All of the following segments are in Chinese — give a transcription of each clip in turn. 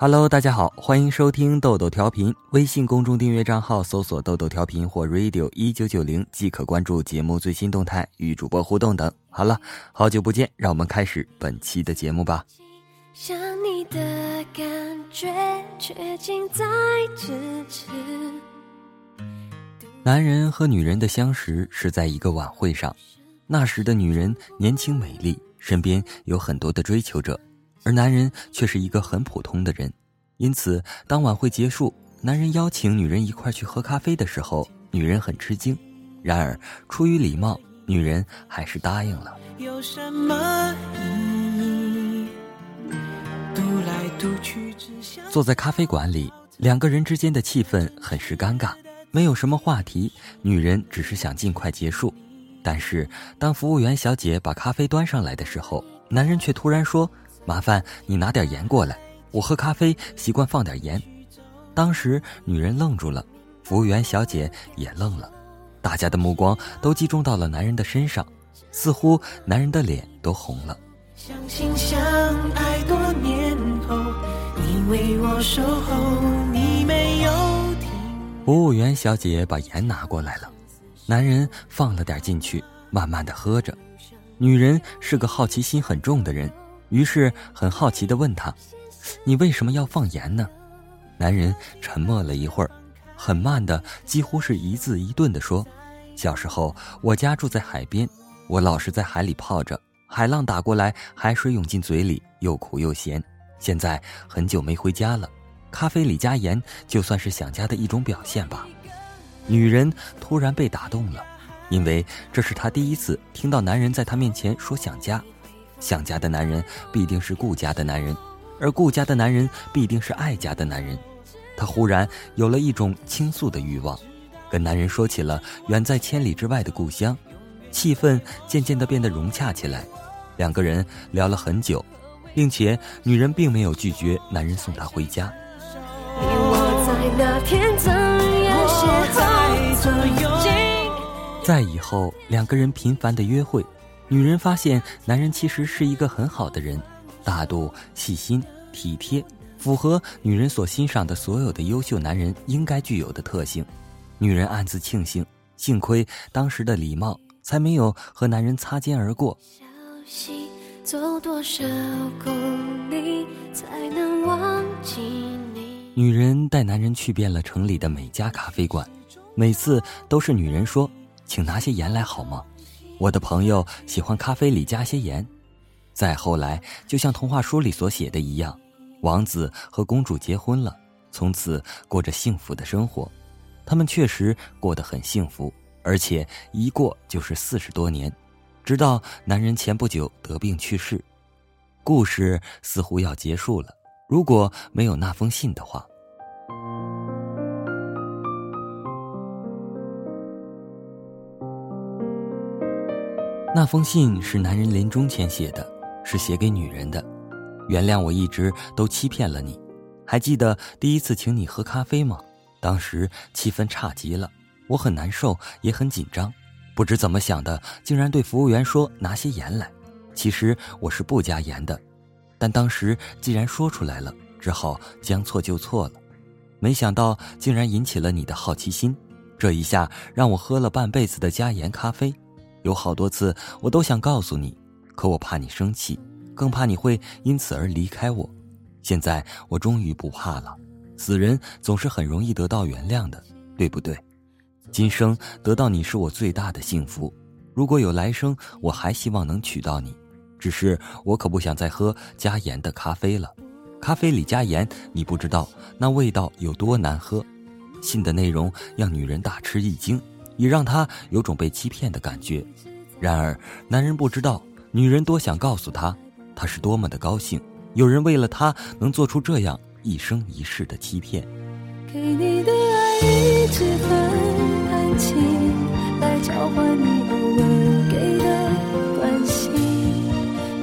Hello，大家好，欢迎收听豆豆调频。微信公众订阅账号搜索“豆豆调频”或 “radio 一九九零”即可关注节目最新动态与主播互动等。好了，好久不见，让我们开始本期的节目吧。想你的感觉却近在咫尺。男人和女人的相识是在一个晚会上，那时的女人年轻美丽，身边有很多的追求者。而男人却是一个很普通的人，因此当晚会结束，男人邀请女人一块去喝咖啡的时候，女人很吃惊。然而出于礼貌，女人还是答应了。有什么意义？独来独去坐在咖啡馆里，两个人之间的气氛很是尴尬，没有什么话题。女人只是想尽快结束，但是当服务员小姐把咖啡端上来的时候，男人却突然说。麻烦你拿点盐过来，我喝咖啡习惯放点盐。当时女人愣住了，服务员小姐也愣了，大家的目光都集中到了男人的身上，似乎男人的脸都红了。相相爱多年后，你为我守候，你没有服务员小姐把盐拿过来了，男人放了点进去，慢慢的喝着。女人是个好奇心很重的人。于是很好奇地问他：“你为什么要放盐呢？”男人沉默了一会儿，很慢的，几乎是一字一顿地说：“小时候我家住在海边，我老是在海里泡着，海浪打过来，海水涌进嘴里，又苦又咸。现在很久没回家了，咖啡里加盐，就算是想家的一种表现吧。”女人突然被打动了，因为这是她第一次听到男人在她面前说想家。想家的男人必定是顾家的男人，而顾家的男人必定是爱家的男人。她忽然有了一种倾诉的欲望，跟男人说起了远在千里之外的故乡，气氛渐渐的变得融洽起来。两个人聊了很久，并且女人并没有拒绝男人送她回家。在以后，两个人频繁的约会。女人发现男人其实是一个很好的人，大度、细心、体贴，符合女人所欣赏的所有的优秀男人应该具有的特性。女人暗自庆幸，幸亏当时的礼貌，才没有和男人擦肩而过。女人带男人去遍了城里的每家咖啡馆，每次都是女人说：“请拿些盐来好吗？”我的朋友喜欢咖啡里加些盐。再后来，就像童话书里所写的一样，王子和公主结婚了，从此过着幸福的生活。他们确实过得很幸福，而且一过就是四十多年，直到男人前不久得病去世。故事似乎要结束了，如果没有那封信的话。那封信是男人临终前写的，是写给女人的。原谅我一直都欺骗了你。还记得第一次请你喝咖啡吗？当时气氛差极了，我很难受，也很紧张。不知怎么想的，竟然对服务员说拿些盐来。其实我是不加盐的，但当时既然说出来了，只好将错就错了。没想到竟然引起了你的好奇心，这一下让我喝了半辈子的加盐咖啡。有好多次，我都想告诉你，可我怕你生气，更怕你会因此而离开我。现在我终于不怕了。死人总是很容易得到原谅的，对不对？今生得到你是我最大的幸福。如果有来生，我还希望能娶到你。只是我可不想再喝加盐的咖啡了。咖啡里加盐，你不知道那味道有多难喝。信的内容让女人大吃一惊。也让他有种被欺骗的感觉。然而，男人不知道，女人多想告诉他，他是多么的高兴，有人为了他能做出这样一生一世的欺骗。给你的爱一直很安静，来交换你偶尔给的关心。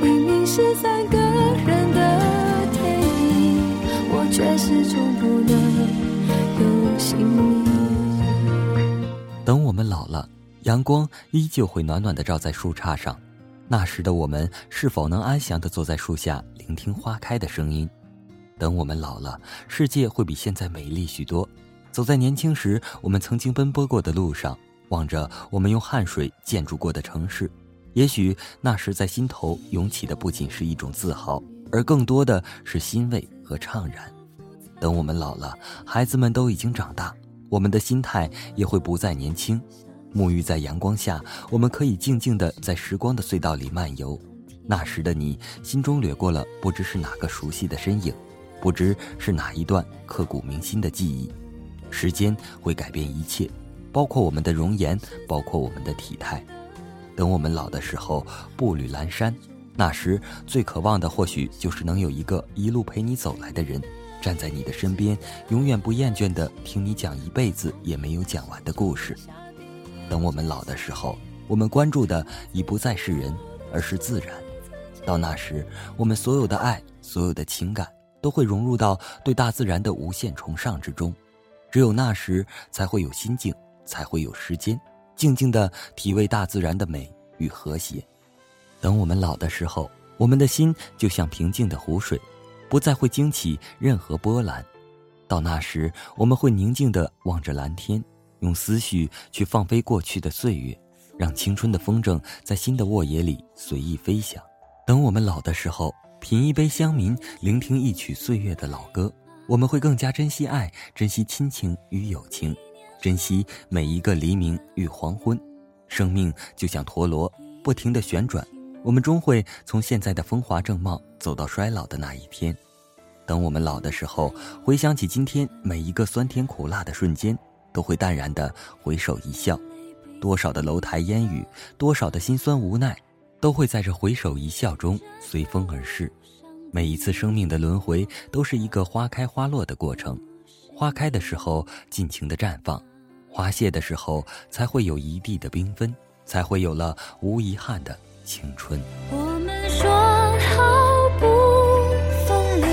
明明是三个人的电影，我却始终不能有姓名。我们老了，阳光依旧会暖暖的照在树杈上，那时的我们是否能安详的坐在树下聆听花开的声音？等我们老了，世界会比现在美丽许多。走在年轻时我们曾经奔波过的路上，望着我们用汗水建筑过的城市，也许那时在心头涌起的不仅是一种自豪，而更多的是欣慰和怅然。等我们老了，孩子们都已经长大，我们的心态也会不再年轻。沐浴在阳光下，我们可以静静地在时光的隧道里漫游。那时的你，心中掠过了不知是哪个熟悉的身影，不知是哪一段刻骨铭心的记忆。时间会改变一切，包括我们的容颜，包括我们的体态。等我们老的时候，步履阑珊，那时最渴望的或许就是能有一个一路陪你走来的人，站在你的身边，永远不厌倦的听你讲一辈子也没有讲完的故事。等我们老的时候，我们关注的已不再是人，而是自然。到那时，我们所有的爱、所有的情感，都会融入到对大自然的无限崇尚之中。只有那时，才会有心境，才会有时间，静静的体味大自然的美与和谐。等我们老的时候，我们的心就像平静的湖水，不再会惊起任何波澜。到那时，我们会宁静的望着蓝天。用思绪去放飞过去的岁月，让青春的风筝在新的沃野里随意飞翔。等我们老的时候，品一杯香茗，聆听一曲岁月的老歌，我们会更加珍惜爱，珍惜亲情与友情，珍惜每一个黎明与黄昏。生命就像陀螺，不停的旋转，我们终会从现在的风华正茂走到衰老的那一天。等我们老的时候，回想起今天每一个酸甜苦辣的瞬间。都会淡然的回首一笑，多少的楼台烟雨，多少的心酸无奈，都会在这回首一笑中随风而逝。每一次生命的轮回，都是一个花开花落的过程。花开的时候尽情的绽放，花谢的时候才会有一地的缤纷，才会有了无遗憾的青春。我们说好不分离，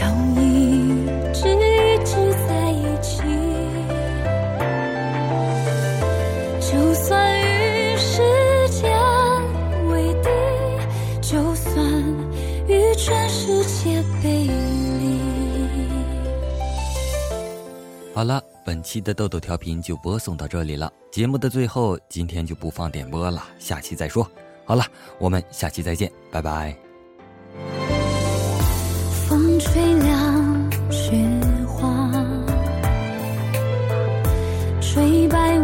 要一直一直在一起。就算与时间为敌，就算与全世界背离。好了，本期的豆豆调频就播送到这里了。节目的最后，今天就不放点播了，下期再说。好了我们下期再见拜拜。风吹凉雪花吹白